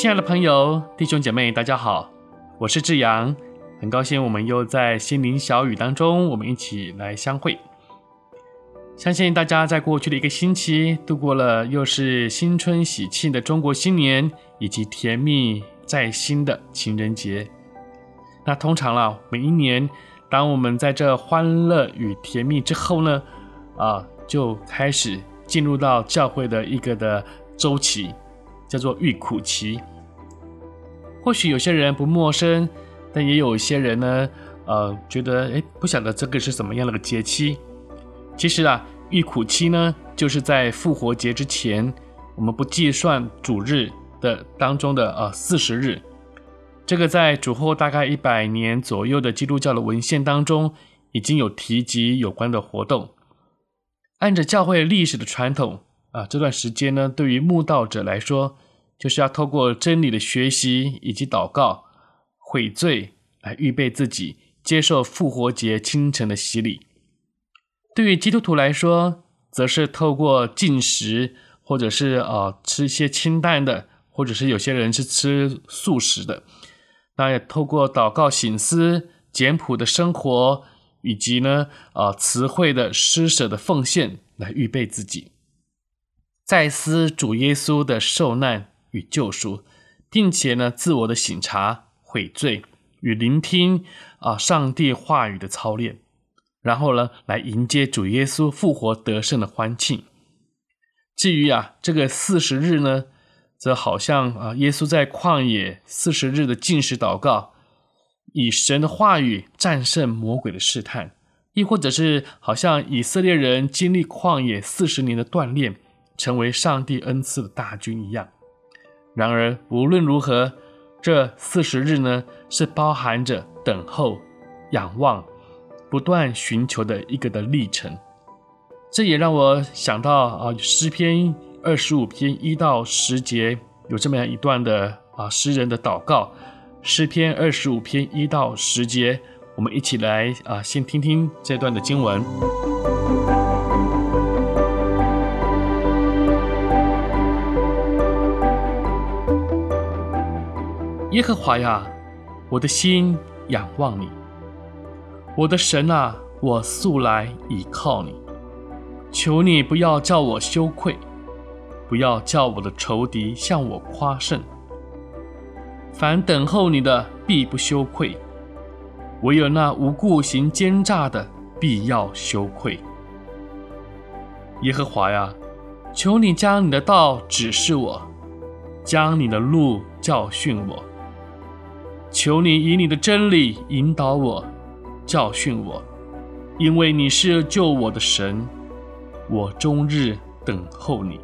亲爱的朋友、弟兄姐妹，大家好，我是志阳，很高兴我们又在心灵小语当中，我们一起来相会。相信大家在过去的一个星期度过了又是新春喜庆的中国新年，以及甜蜜在心的情人节。那通常啦，每一年当我们在这欢乐与甜蜜之后呢，啊，就开始进入到教会的一个的周期，叫做郁苦期。或许有些人不陌生，但也有一些人呢，呃，觉得诶，不晓得这个是什么样的个节期。其实啊，郁苦期呢，就是在复活节之前，我们不计算主日的当中的呃四十日。这个在主后大概一百年左右的基督教的文献当中，已经有提及有关的活动。按着教会历史的传统啊，这段时间呢，对于慕道者来说，就是要透过真理的学习以及祷告悔罪，来预备自己接受复活节清晨的洗礼。对于基督徒来说，则是透过禁食，或者是呃吃一些清淡的，或者是有些人是吃素食的。那也透过祷告、醒思、简朴的生活，以及呢呃慈惠的施舍的奉献，来预备自己，再思主耶稣的受难与救赎，并且呢自我的省察、悔罪与聆听啊、上帝话语的操练。然后呢，来迎接主耶稣复活得胜的欢庆。至于啊，这个四十日呢，则好像啊，耶稣在旷野四十日的禁食祷告，以神的话语战胜魔鬼的试探，亦或者是好像以色列人经历旷野四十年的锻炼，成为上帝恩赐的大军一样。然而，无论如何，这四十日呢，是包含着等候、仰望。不断寻求的一个的历程，这也让我想到啊，诗篇二十五篇一到十节有这么样一段的啊诗人的祷告。诗篇二十五篇一到十节，我们一起来啊，先听听这段的经文。耶和华呀，我的心仰望你。我的神啊，我素来倚靠你，求你不要叫我羞愧，不要叫我的仇敌向我夸胜。凡等候你的，必不羞愧；唯有那无故行奸诈的，必要羞愧。耶和华呀，求你将你的道指示我，将你的路教训我。求你以你的真理引导我。教训我，因为你是救我的神，我终日等候你。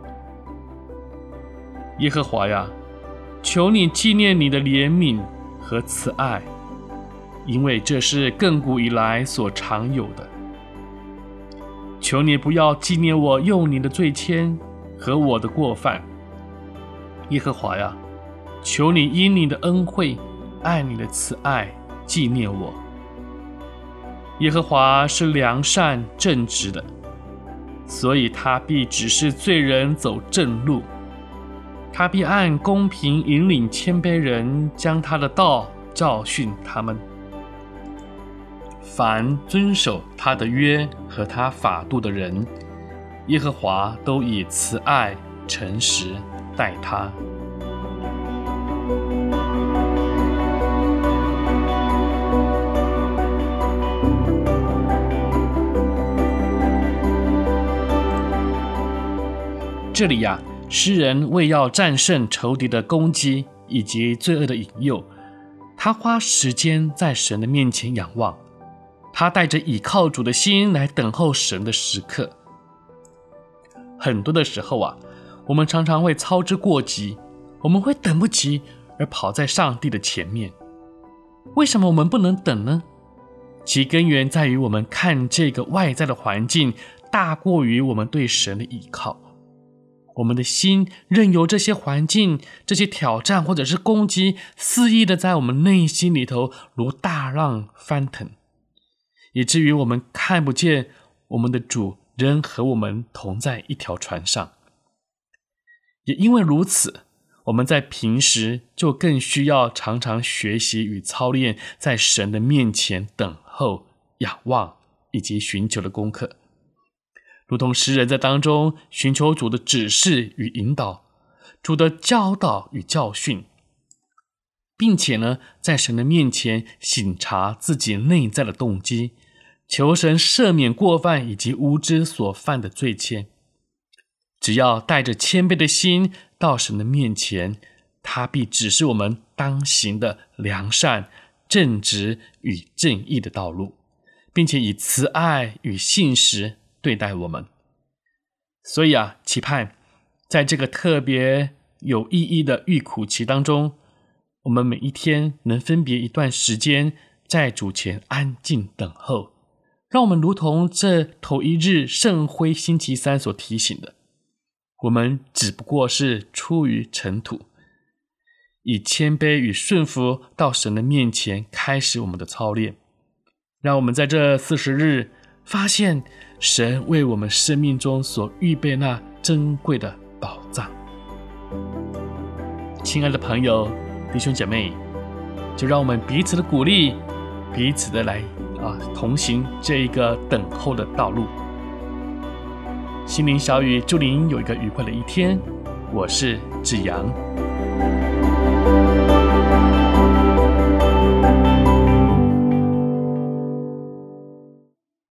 耶和华呀，求你纪念你的怜悯和慈爱，因为这是亘古以来所常有的。求你不要纪念我幼年的罪愆和我的过犯。耶和华呀，求你因你的恩惠，爱你的慈爱纪念我。耶和华是良善正直的，所以他必指示罪人走正路，他必按公平引领谦卑人，将他的道教训他们。凡遵守他的约和他法度的人，耶和华都以慈爱诚实待他。这里呀，诗人为要战胜仇敌的攻击以及罪恶的引诱，他花时间在神的面前仰望，他带着倚靠主的心来等候神的时刻。很多的时候啊，我们常常会操之过急，我们会等不及而跑在上帝的前面。为什么我们不能等呢？其根源在于我们看这个外在的环境大过于我们对神的依靠。我们的心任由这些环境、这些挑战或者是攻击肆意的在我们内心里头如大浪翻腾，以至于我们看不见我们的主仍和我们同在一条船上。也因为如此，我们在平时就更需要常常学习与操练在神的面前等候、仰望以及寻求的功课。如同诗人在当中寻求主的指示与引导，主的教导与教训，并且呢，在神的面前省察自己内在的动机，求神赦免过犯以及无知所犯的罪愆。只要带着谦卑的心到神的面前，他必指示我们当行的良善、正直与正义的道路，并且以慈爱与信实。对待我们，所以啊，期盼在这个特别有意义的预苦期当中，我们每一天能分别一段时间在主前安静等候，让我们如同这头一日圣辉星期三所提醒的，我们只不过是出于尘土，以谦卑与顺服到神的面前开始我们的操练，让我们在这四十日发现。神为我们生命中所预备那珍贵的宝藏，亲爱的朋友、弟兄姐妹，就让我们彼此的鼓励，彼此的来啊同行这一个等候的道路。心灵小雨，祝您有一个愉快的一天。我是志阳。